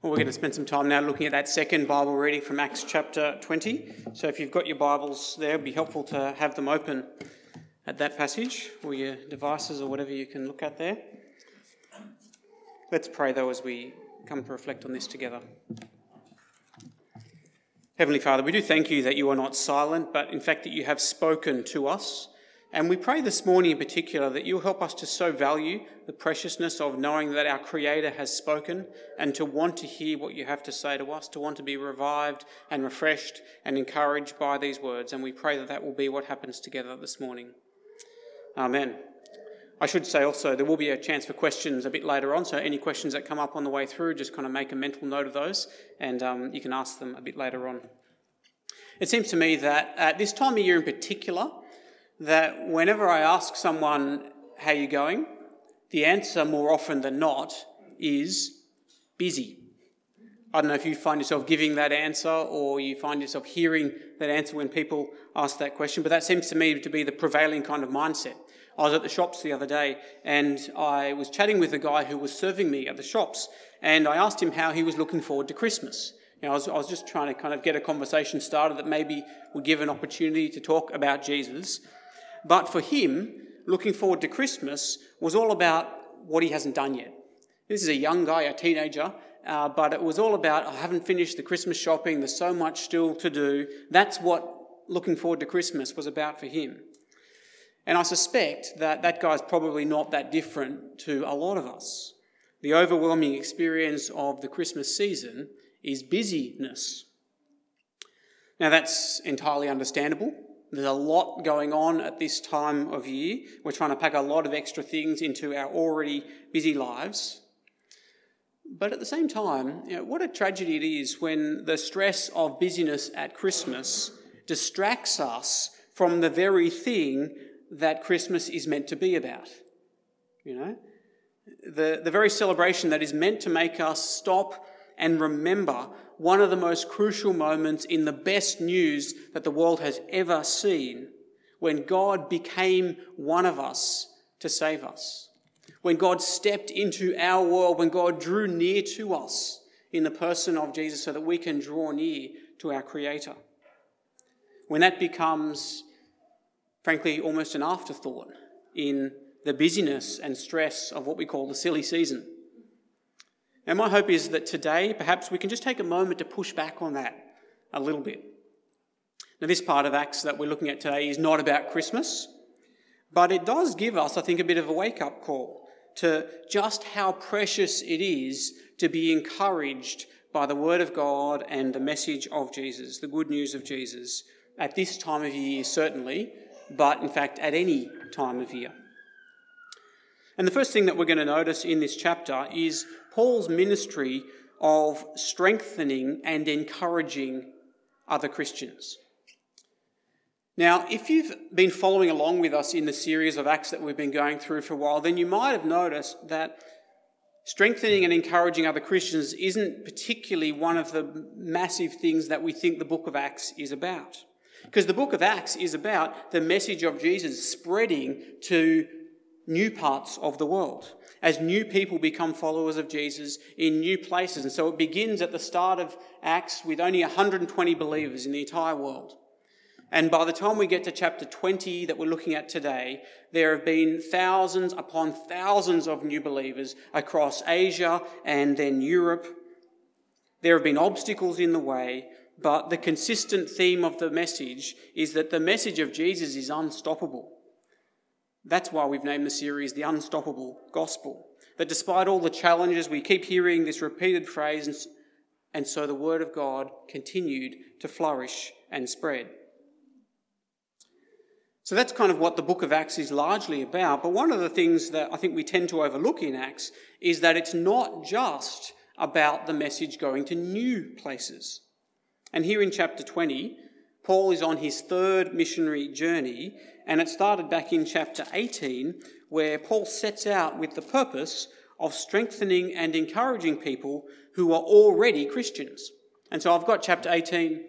Well, we're going to spend some time now looking at that second Bible reading from Acts chapter 20. So if you've got your Bibles there, it'd be helpful to have them open at that passage or your devices or whatever you can look at there. Let's pray though as we come to reflect on this together. Heavenly Father, we do thank you that you are not silent, but in fact that you have spoken to us and we pray this morning in particular that you'll help us to so value the preciousness of knowing that our Creator has spoken and to want to hear what you have to say to us, to want to be revived and refreshed and encouraged by these words. And we pray that that will be what happens together this morning. Amen. I should say also there will be a chance for questions a bit later on, so any questions that come up on the way through, just kind of make a mental note of those and um, you can ask them a bit later on. It seems to me that at this time of year in particular, that whenever I ask someone, How you going? the answer more often than not is busy. I don't know if you find yourself giving that answer or you find yourself hearing that answer when people ask that question, but that seems to me to be the prevailing kind of mindset. I was at the shops the other day and I was chatting with a guy who was serving me at the shops, and I asked him how he was looking forward to Christmas. You know, I was, I was just trying to kind of get a conversation started that maybe would give an opportunity to talk about Jesus. But for him, looking forward to Christmas was all about what he hasn't done yet. This is a young guy, a teenager, uh, but it was all about, I haven't finished the Christmas shopping, there's so much still to do. That's what looking forward to Christmas was about for him. And I suspect that that guy's probably not that different to a lot of us. The overwhelming experience of the Christmas season is busyness. Now, that's entirely understandable. There's a lot going on at this time of year. We're trying to pack a lot of extra things into our already busy lives. But at the same time, you know, what a tragedy it is when the stress of busyness at Christmas distracts us from the very thing that Christmas is meant to be about. You know? The, the very celebration that is meant to make us stop and remember one of the most crucial moments in the best news that the world has ever seen when God became one of us to save us. When God stepped into our world, when God drew near to us in the person of Jesus so that we can draw near to our Creator. When that becomes, frankly, almost an afterthought in the busyness and stress of what we call the silly season. And my hope is that today, perhaps we can just take a moment to push back on that a little bit. Now, this part of Acts that we're looking at today is not about Christmas, but it does give us, I think, a bit of a wake up call to just how precious it is to be encouraged by the Word of God and the message of Jesus, the good news of Jesus, at this time of year, certainly, but in fact, at any time of year. And the first thing that we're going to notice in this chapter is Paul's ministry of strengthening and encouraging other Christians. Now, if you've been following along with us in the series of Acts that we've been going through for a while, then you might have noticed that strengthening and encouraging other Christians isn't particularly one of the massive things that we think the book of Acts is about. Because the book of Acts is about the message of Jesus spreading to new parts of the world as new people become followers of Jesus in new places. And so it begins at the start of Acts with only 120 believers in the entire world. And by the time we get to chapter 20 that we're looking at today, there have been thousands upon thousands of new believers across Asia and then Europe. There have been obstacles in the way, but the consistent theme of the message is that the message of Jesus is unstoppable. That's why we've named the series The Unstoppable Gospel. That despite all the challenges, we keep hearing this repeated phrase, and so the Word of God continued to flourish and spread. So that's kind of what the book of Acts is largely about. But one of the things that I think we tend to overlook in Acts is that it's not just about the message going to new places. And here in chapter 20, Paul is on his third missionary journey, and it started back in chapter 18, where Paul sets out with the purpose of strengthening and encouraging people who are already Christians. And so I've got chapter 18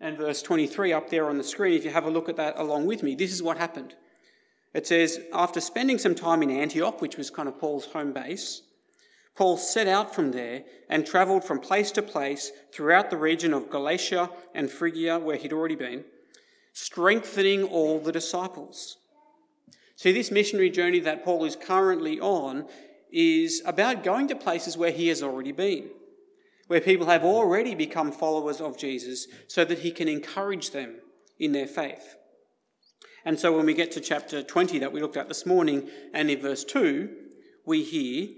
and verse 23 up there on the screen. If you have a look at that along with me, this is what happened. It says, After spending some time in Antioch, which was kind of Paul's home base, Paul set out from there and travelled from place to place throughout the region of Galatia and Phrygia, where he'd already been, strengthening all the disciples. See, this missionary journey that Paul is currently on is about going to places where he has already been, where people have already become followers of Jesus, so that he can encourage them in their faith. And so when we get to chapter 20 that we looked at this morning, and in verse 2, we hear,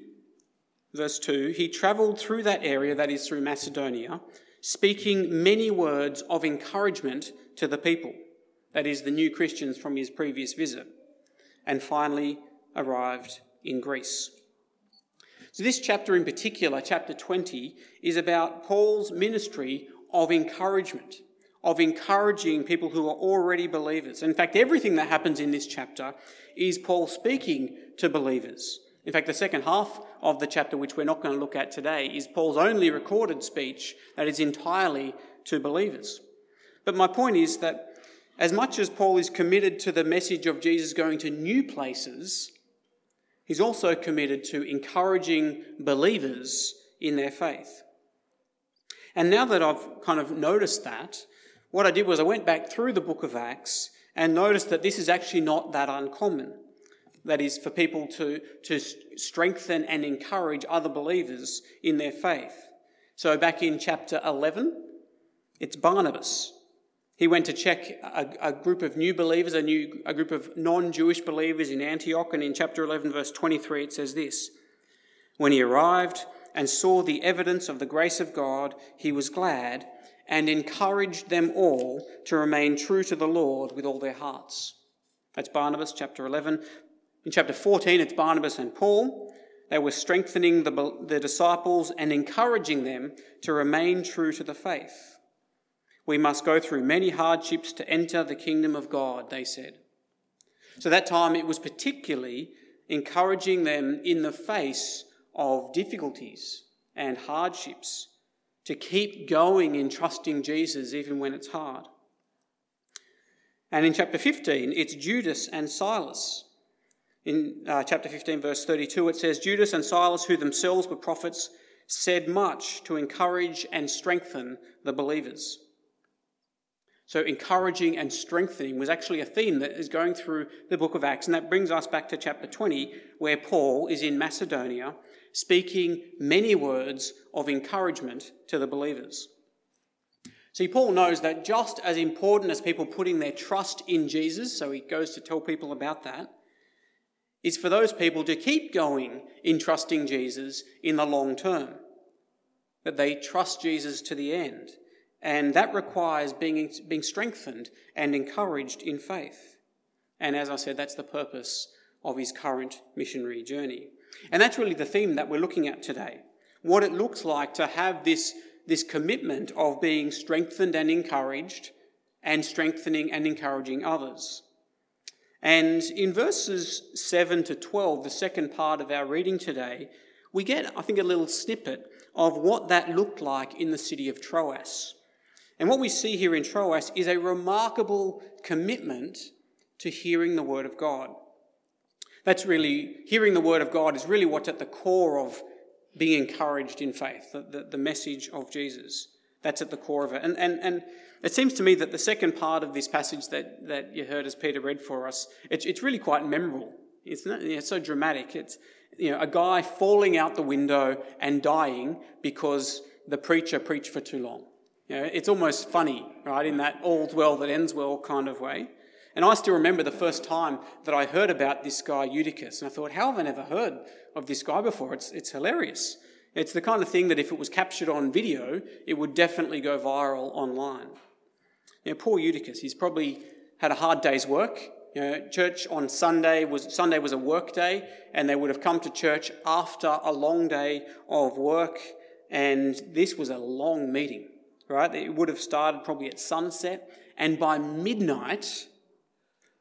verse 2, he travelled through that area, that is through Macedonia, speaking many words of encouragement to the people, that is, the new Christians from his previous visit, and finally arrived in Greece. So, this chapter in particular, chapter 20, is about Paul's ministry of encouragement of encouraging people who are already believers. In fact, everything that happens in this chapter is Paul speaking to believers. In fact, the second half of the chapter, which we're not going to look at today, is Paul's only recorded speech that is entirely to believers. But my point is that as much as Paul is committed to the message of Jesus going to new places, he's also committed to encouraging believers in their faith. And now that I've kind of noticed that, what I did was I went back through the book of Acts and noticed that this is actually not that uncommon. That is, for people to, to strengthen and encourage other believers in their faith. So, back in chapter 11, it's Barnabas. He went to check a, a group of new believers, a, new, a group of non Jewish believers in Antioch, and in chapter 11, verse 23, it says this When he arrived and saw the evidence of the grace of God, he was glad and encouraged them all to remain true to the Lord with all their hearts. That's Barnabas, chapter 11. In chapter 14, it's Barnabas and Paul. They were strengthening the, the disciples and encouraging them to remain true to the faith. We must go through many hardships to enter the kingdom of God, they said. So that time it was particularly encouraging them in the face of difficulties and hardships to keep going in trusting Jesus even when it's hard. And in chapter 15, it's Judas and Silas. In uh, chapter 15, verse 32, it says, Judas and Silas, who themselves were prophets, said much to encourage and strengthen the believers. So, encouraging and strengthening was actually a theme that is going through the book of Acts. And that brings us back to chapter 20, where Paul is in Macedonia speaking many words of encouragement to the believers. See, Paul knows that just as important as people putting their trust in Jesus, so he goes to tell people about that, is for those people to keep going in trusting Jesus in the long term. That they trust Jesus to the end. And that requires being, being strengthened and encouraged in faith. And as I said, that's the purpose of his current missionary journey. And that's really the theme that we're looking at today. What it looks like to have this, this commitment of being strengthened and encouraged, and strengthening and encouraging others. And in verses 7 to 12, the second part of our reading today, we get, I think, a little snippet of what that looked like in the city of Troas. And what we see here in Troas is a remarkable commitment to hearing the word of God. That's really, hearing the word of God is really what's at the core of being encouraged in faith, the, the, the, message of Jesus. That's at the core of it. And, and, and it seems to me that the second part of this passage that, that you heard as Peter read for us, it's, it's really quite memorable. It's, not, it's so dramatic. It's you know, a guy falling out the window and dying because the preacher preached for too long. You know, it's almost funny, right, in that all's well that ends well kind of way. And I still remember the first time that I heard about this guy, Eutychus, and I thought, how have I never heard of this guy before? It's, it's hilarious. It's the kind of thing that if it was captured on video, it would definitely go viral online. You know, poor Eutychus, he's probably had a hard day's work. You know, church on Sunday was Sunday was a work day, and they would have come to church after a long day of work, and this was a long meeting, right? It would have started probably at sunset, and by midnight,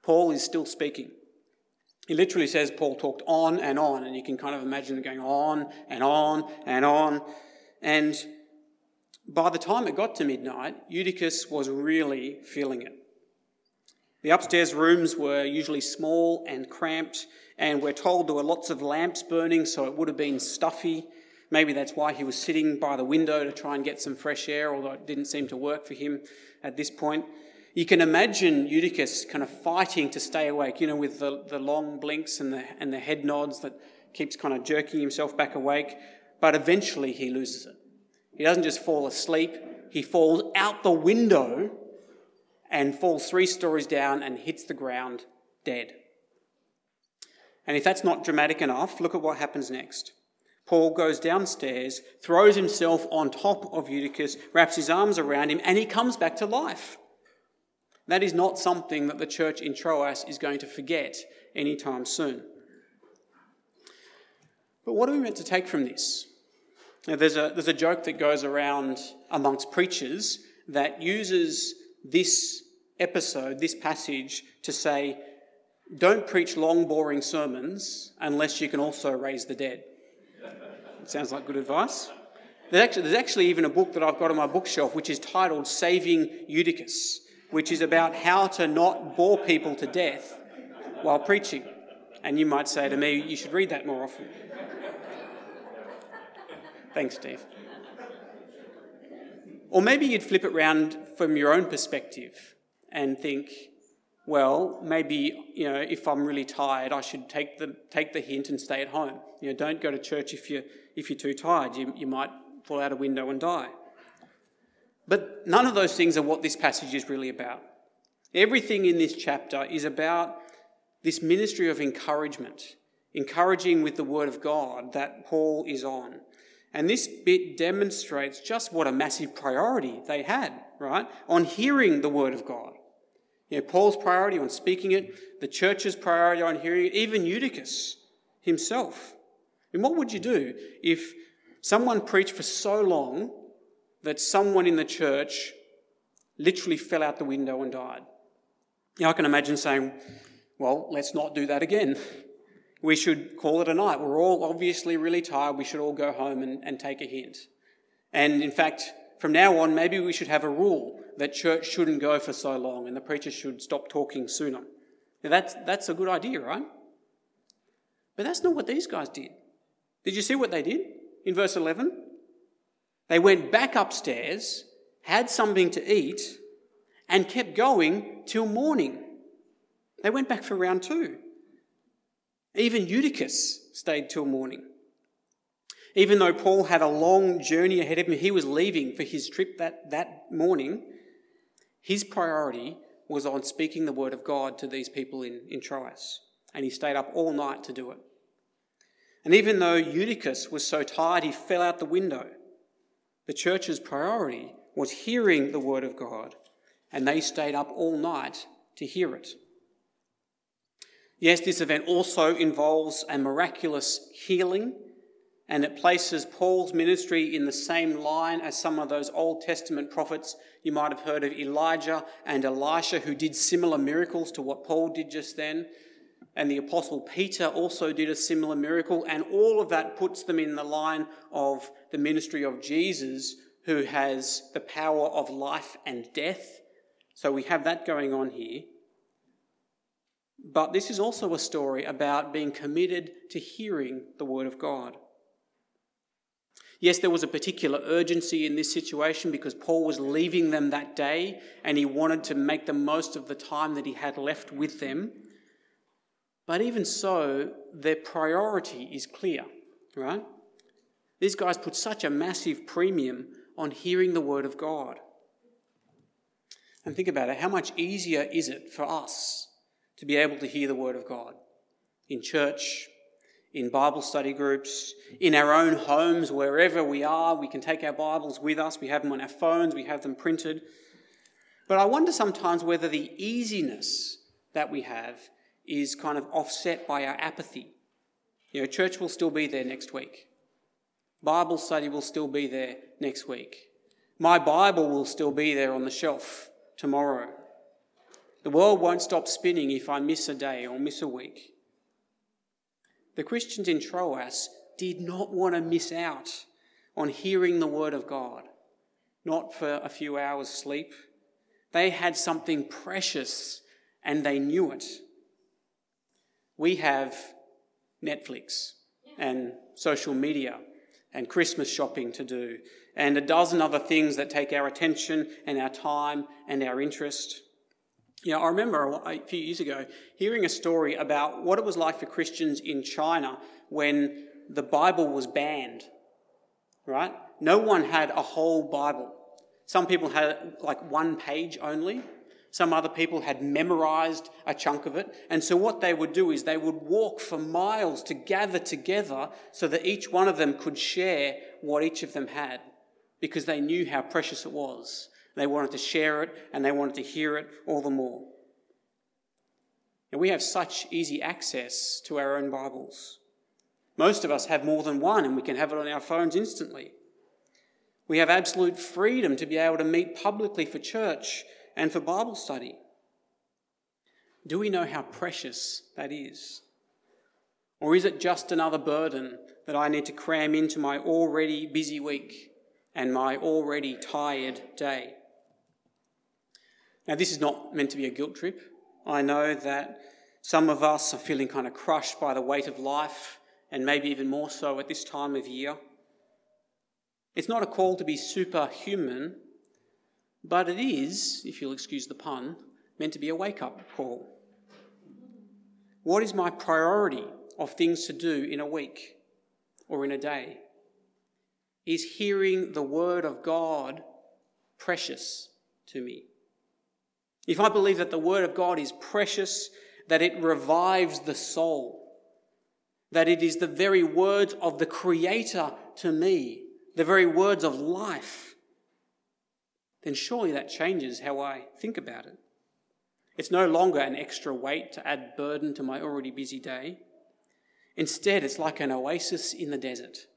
Paul is still speaking. He literally says Paul talked on and on, and you can kind of imagine it going on and on and on. And by the time it got to midnight, Eutychus was really feeling it. The upstairs rooms were usually small and cramped, and we're told there were lots of lamps burning, so it would have been stuffy. Maybe that's why he was sitting by the window to try and get some fresh air, although it didn't seem to work for him at this point. You can imagine Eutychus kind of fighting to stay awake, you know, with the, the long blinks and the, and the head nods that keeps kind of jerking himself back awake. But eventually he loses it. He doesn't just fall asleep, he falls out the window and falls three stories down and hits the ground dead. And if that's not dramatic enough, look at what happens next. Paul goes downstairs, throws himself on top of Eutychus, wraps his arms around him, and he comes back to life. That is not something that the church in Troas is going to forget anytime soon. But what are we meant to take from this? Now, there's, a, there's a joke that goes around amongst preachers that uses this episode, this passage, to say, don't preach long, boring sermons unless you can also raise the dead. Sounds like good advice. There's actually, there's actually even a book that I've got on my bookshelf which is titled Saving Eutychus, which is about how to not bore people to death while preaching. And you might say to me, you should read that more often. Thanks, Steve. Or maybe you'd flip it round from your own perspective and think, well, maybe you know, if I'm really tired, I should take the take the hint and stay at home. You know, don't go to church if you if you're too tired. You, you might fall out a window and die. But none of those things are what this passage is really about. Everything in this chapter is about this ministry of encouragement, encouraging with the word of God that Paul is on. And this bit demonstrates just what a massive priority they had, right? On hearing the word of God. You know, Paul's priority on speaking it, the church's priority on hearing it, even Eutychus himself. And what would you do if someone preached for so long that someone in the church literally fell out the window and died? You know, I can imagine saying, well, let's not do that again. We should call it a night. We're all obviously really tired. We should all go home and, and take a hint. And in fact, from now on, maybe we should have a rule that church shouldn't go for so long and the preacher should stop talking sooner. Now that's, that's a good idea, right? But that's not what these guys did. Did you see what they did in verse 11? They went back upstairs, had something to eat, and kept going till morning. They went back for round two. Even Eutychus stayed till morning. Even though Paul had a long journey ahead of him, he was leaving for his trip that, that morning. His priority was on speaking the word of God to these people in, in Troas, and he stayed up all night to do it. And even though Eutychus was so tired he fell out the window, the church's priority was hearing the word of God, and they stayed up all night to hear it. Yes, this event also involves a miraculous healing, and it places Paul's ministry in the same line as some of those Old Testament prophets. You might have heard of Elijah and Elisha, who did similar miracles to what Paul did just then. And the Apostle Peter also did a similar miracle, and all of that puts them in the line of the ministry of Jesus, who has the power of life and death. So we have that going on here. But this is also a story about being committed to hearing the Word of God. Yes, there was a particular urgency in this situation because Paul was leaving them that day and he wanted to make the most of the time that he had left with them. But even so, their priority is clear, right? These guys put such a massive premium on hearing the Word of God. And think about it how much easier is it for us to be able to hear the Word of God in church, in Bible study groups, in our own homes, wherever we are. We can take our Bibles with us, we have them on our phones, we have them printed. But I wonder sometimes whether the easiness that we have is kind of offset by our apathy. You know, church will still be there next week. Bible study will still be there next week. My Bible will still be there on the shelf tomorrow. The world won't stop spinning if I miss a day or miss a week. The Christians in Troas did not want to miss out on hearing the word of God, not for a few hours' sleep. They had something precious and they knew it. We have Netflix and social media and Christmas shopping to do, and a dozen other things that take our attention and our time and our interest. You know, I remember a few years ago hearing a story about what it was like for Christians in China when the Bible was banned, right? No one had a whole Bible. Some people had like one page only. Some other people had memorized a chunk of it. And so, what they would do is they would walk for miles to gather together so that each one of them could share what each of them had because they knew how precious it was. They wanted to share it and they wanted to hear it all the more. And we have such easy access to our own Bibles. Most of us have more than one and we can have it on our phones instantly. We have absolute freedom to be able to meet publicly for church and for Bible study. Do we know how precious that is? Or is it just another burden that I need to cram into my already busy week and my already tired day? Now, this is not meant to be a guilt trip. I know that some of us are feeling kind of crushed by the weight of life, and maybe even more so at this time of year. It's not a call to be superhuman, but it is, if you'll excuse the pun, meant to be a wake up call. What is my priority of things to do in a week or in a day? Is hearing the word of God precious to me? If I believe that the word of God is precious, that it revives the soul, that it is the very words of the Creator to me, the very words of life, then surely that changes how I think about it. It's no longer an extra weight to add burden to my already busy day. Instead, it's like an oasis in the desert.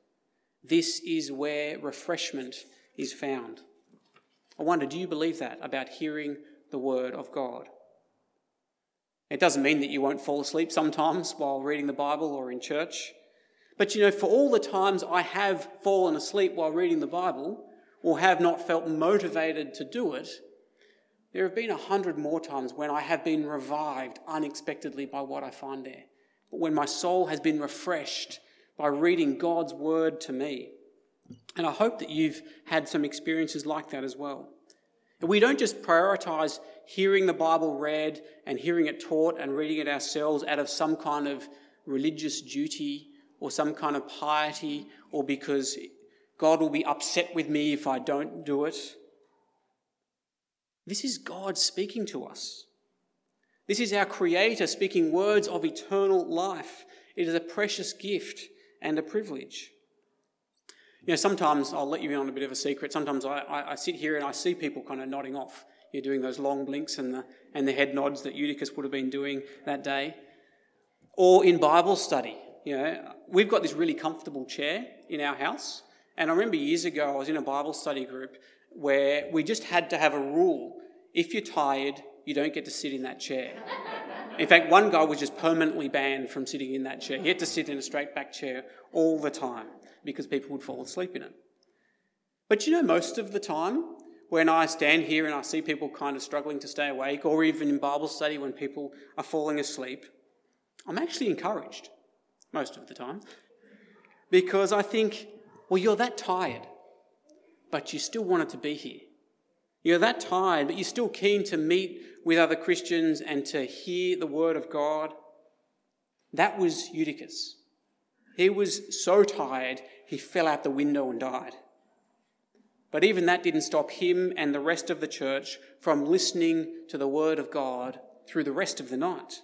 This is where refreshment is found. I wonder, do you believe that about hearing the Word of God? It doesn't mean that you won't fall asleep sometimes while reading the Bible or in church. But you know, for all the times I have fallen asleep while reading the Bible, or have not felt motivated to do it, there have been a hundred more times when I have been revived unexpectedly by what I find there. But when my soul has been refreshed by reading God's word to me. And I hope that you've had some experiences like that as well. We don't just prioritize hearing the Bible read and hearing it taught and reading it ourselves out of some kind of religious duty or some kind of piety or because God will be upset with me if I don't do it. This is God speaking to us. This is our Creator speaking words of eternal life. It is a precious gift and a privilege. You know, sometimes I'll let you in on a bit of a secret. Sometimes I, I, I sit here and I see people kind of nodding off. You're doing those long blinks and the, and the head nods that Eutychus would have been doing that day. Or in Bible study. You know, we've got this really comfortable chair in our house and I remember years ago, I was in a Bible study group where we just had to have a rule if you're tired, you don't get to sit in that chair. In fact, one guy was just permanently banned from sitting in that chair. He had to sit in a straight back chair all the time because people would fall asleep in it. But you know, most of the time, when I stand here and I see people kind of struggling to stay awake, or even in Bible study when people are falling asleep, I'm actually encouraged most of the time because I think well, you're that tired, but you still wanted to be here. You're that tired, but you're still keen to meet with other Christians and to hear the word of God. That was Eutychus. He was so tired, he fell out the window and died. But even that didn't stop him and the rest of the church from listening to the word of God through the rest of the night.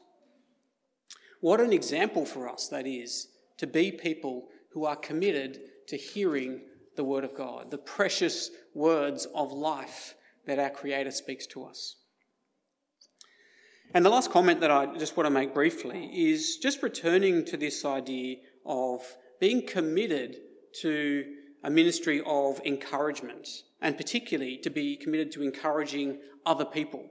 What an example for us that is to be people who are committed to hearing the Word of God, the precious words of life that our Creator speaks to us. And the last comment that I just want to make briefly is just returning to this idea of being committed to a ministry of encouragement, and particularly to be committed to encouraging other people.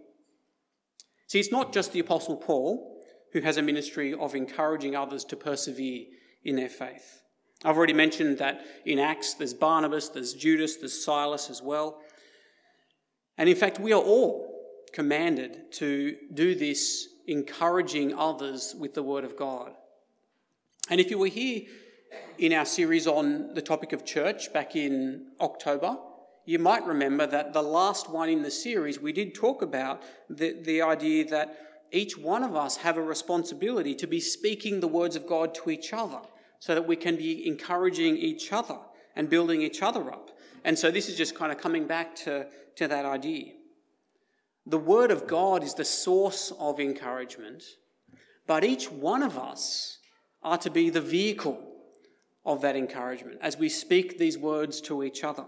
See, it's not just the Apostle Paul who has a ministry of encouraging others to persevere in their faith. I've already mentioned that in Acts there's Barnabas, there's Judas, there's Silas as well. And in fact, we are all commanded to do this, encouraging others with the Word of God. And if you were here in our series on the topic of church back in October, you might remember that the last one in the series, we did talk about the, the idea that each one of us have a responsibility to be speaking the words of God to each other so that we can be encouraging each other and building each other up. And so this is just kind of coming back to, to that idea. The Word of God is the source of encouragement, but each one of us are to be the vehicle of that encouragement as we speak these words to each other.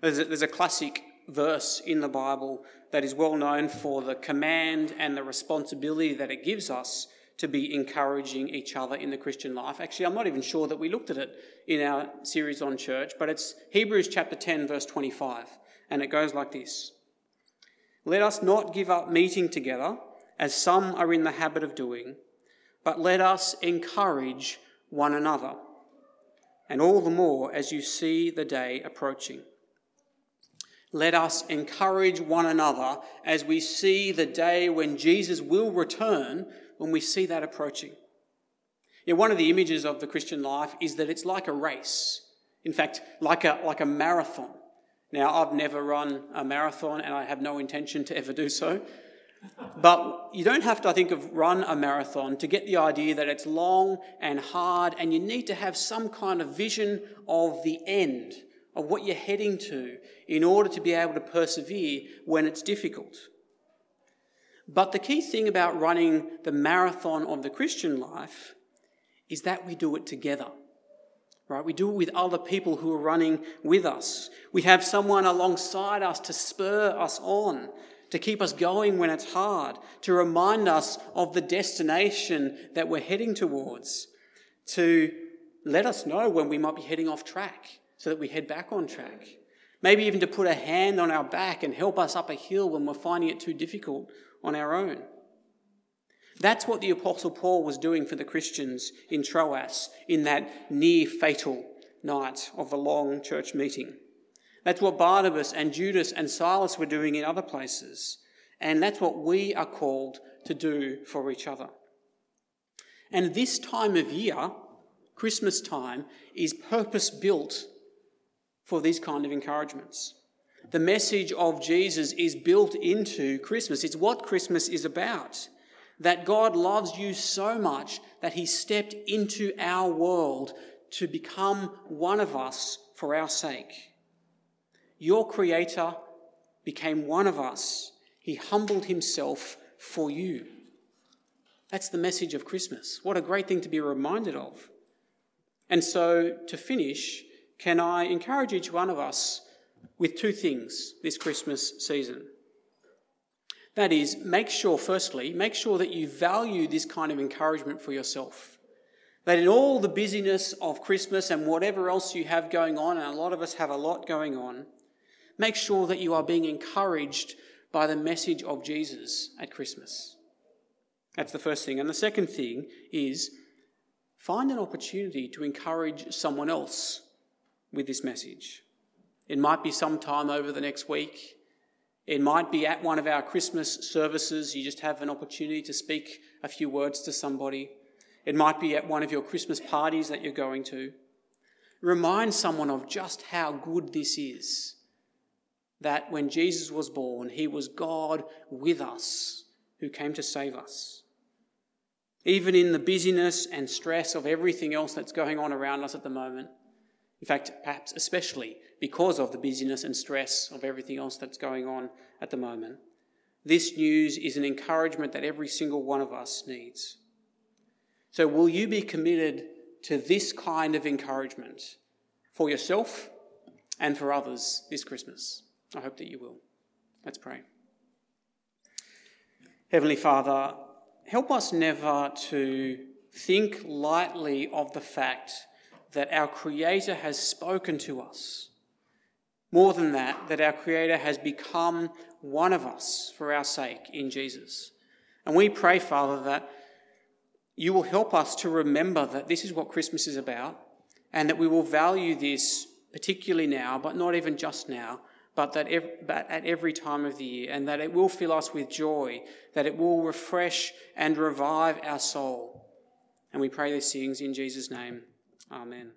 There's a, there's a classic verse in the Bible that is well known for the command and the responsibility that it gives us to be encouraging each other in the Christian life. Actually, I'm not even sure that we looked at it in our series on church, but it's Hebrews chapter 10, verse 25, and it goes like this Let us not give up meeting together, as some are in the habit of doing, but let us encourage one another, and all the more as you see the day approaching. Let us encourage one another as we see the day when Jesus will return, when we see that approaching. Yeah, one of the images of the Christian life is that it's like a race. In fact, like a, like a marathon. Now, I've never run a marathon and I have no intention to ever do so. But you don't have to, I think, of run a marathon to get the idea that it's long and hard, and you need to have some kind of vision of the end of what you're heading to in order to be able to persevere when it's difficult. But the key thing about running the marathon of the Christian life is that we do it together. Right? We do it with other people who are running with us. We have someone alongside us to spur us on, to keep us going when it's hard, to remind us of the destination that we're heading towards, to let us know when we might be heading off track so that we head back on track. Maybe even to put a hand on our back and help us up a hill when we're finding it too difficult on our own. That's what the Apostle Paul was doing for the Christians in Troas in that near fatal night of the long church meeting. That's what Barnabas and Judas and Silas were doing in other places. And that's what we are called to do for each other. And this time of year, Christmas time, is purpose built for these kind of encouragements. The message of Jesus is built into Christmas. It's what Christmas is about. That God loves you so much that he stepped into our world to become one of us for our sake. Your Creator became one of us. He humbled himself for you. That's the message of Christmas. What a great thing to be reminded of. And so, to finish, can I encourage each one of us with two things this Christmas season? That is, make sure, firstly, make sure that you value this kind of encouragement for yourself. That in all the busyness of Christmas and whatever else you have going on, and a lot of us have a lot going on, make sure that you are being encouraged by the message of Jesus at Christmas. That's the first thing. And the second thing is find an opportunity to encourage someone else with this message. It might be sometime over the next week. It might be at one of our Christmas services. You just have an opportunity to speak a few words to somebody. It might be at one of your Christmas parties that you're going to. Remind someone of just how good this is. That when Jesus was born, he was God with us who came to save us. Even in the busyness and stress of everything else that's going on around us at the moment, in fact, perhaps especially because of the busyness and stress of everything else that's going on at the moment. This news is an encouragement that every single one of us needs. So, will you be committed to this kind of encouragement for yourself and for others this Christmas? I hope that you will. Let's pray. Heavenly Father, help us never to think lightly of the fact that our Creator has spoken to us. More than that, that our Creator has become one of us for our sake in Jesus. And we pray, Father, that you will help us to remember that this is what Christmas is about and that we will value this particularly now, but not even just now, but that every, but at every time of the year, and that it will fill us with joy, that it will refresh and revive our soul. And we pray these things in Jesus' name. Amen.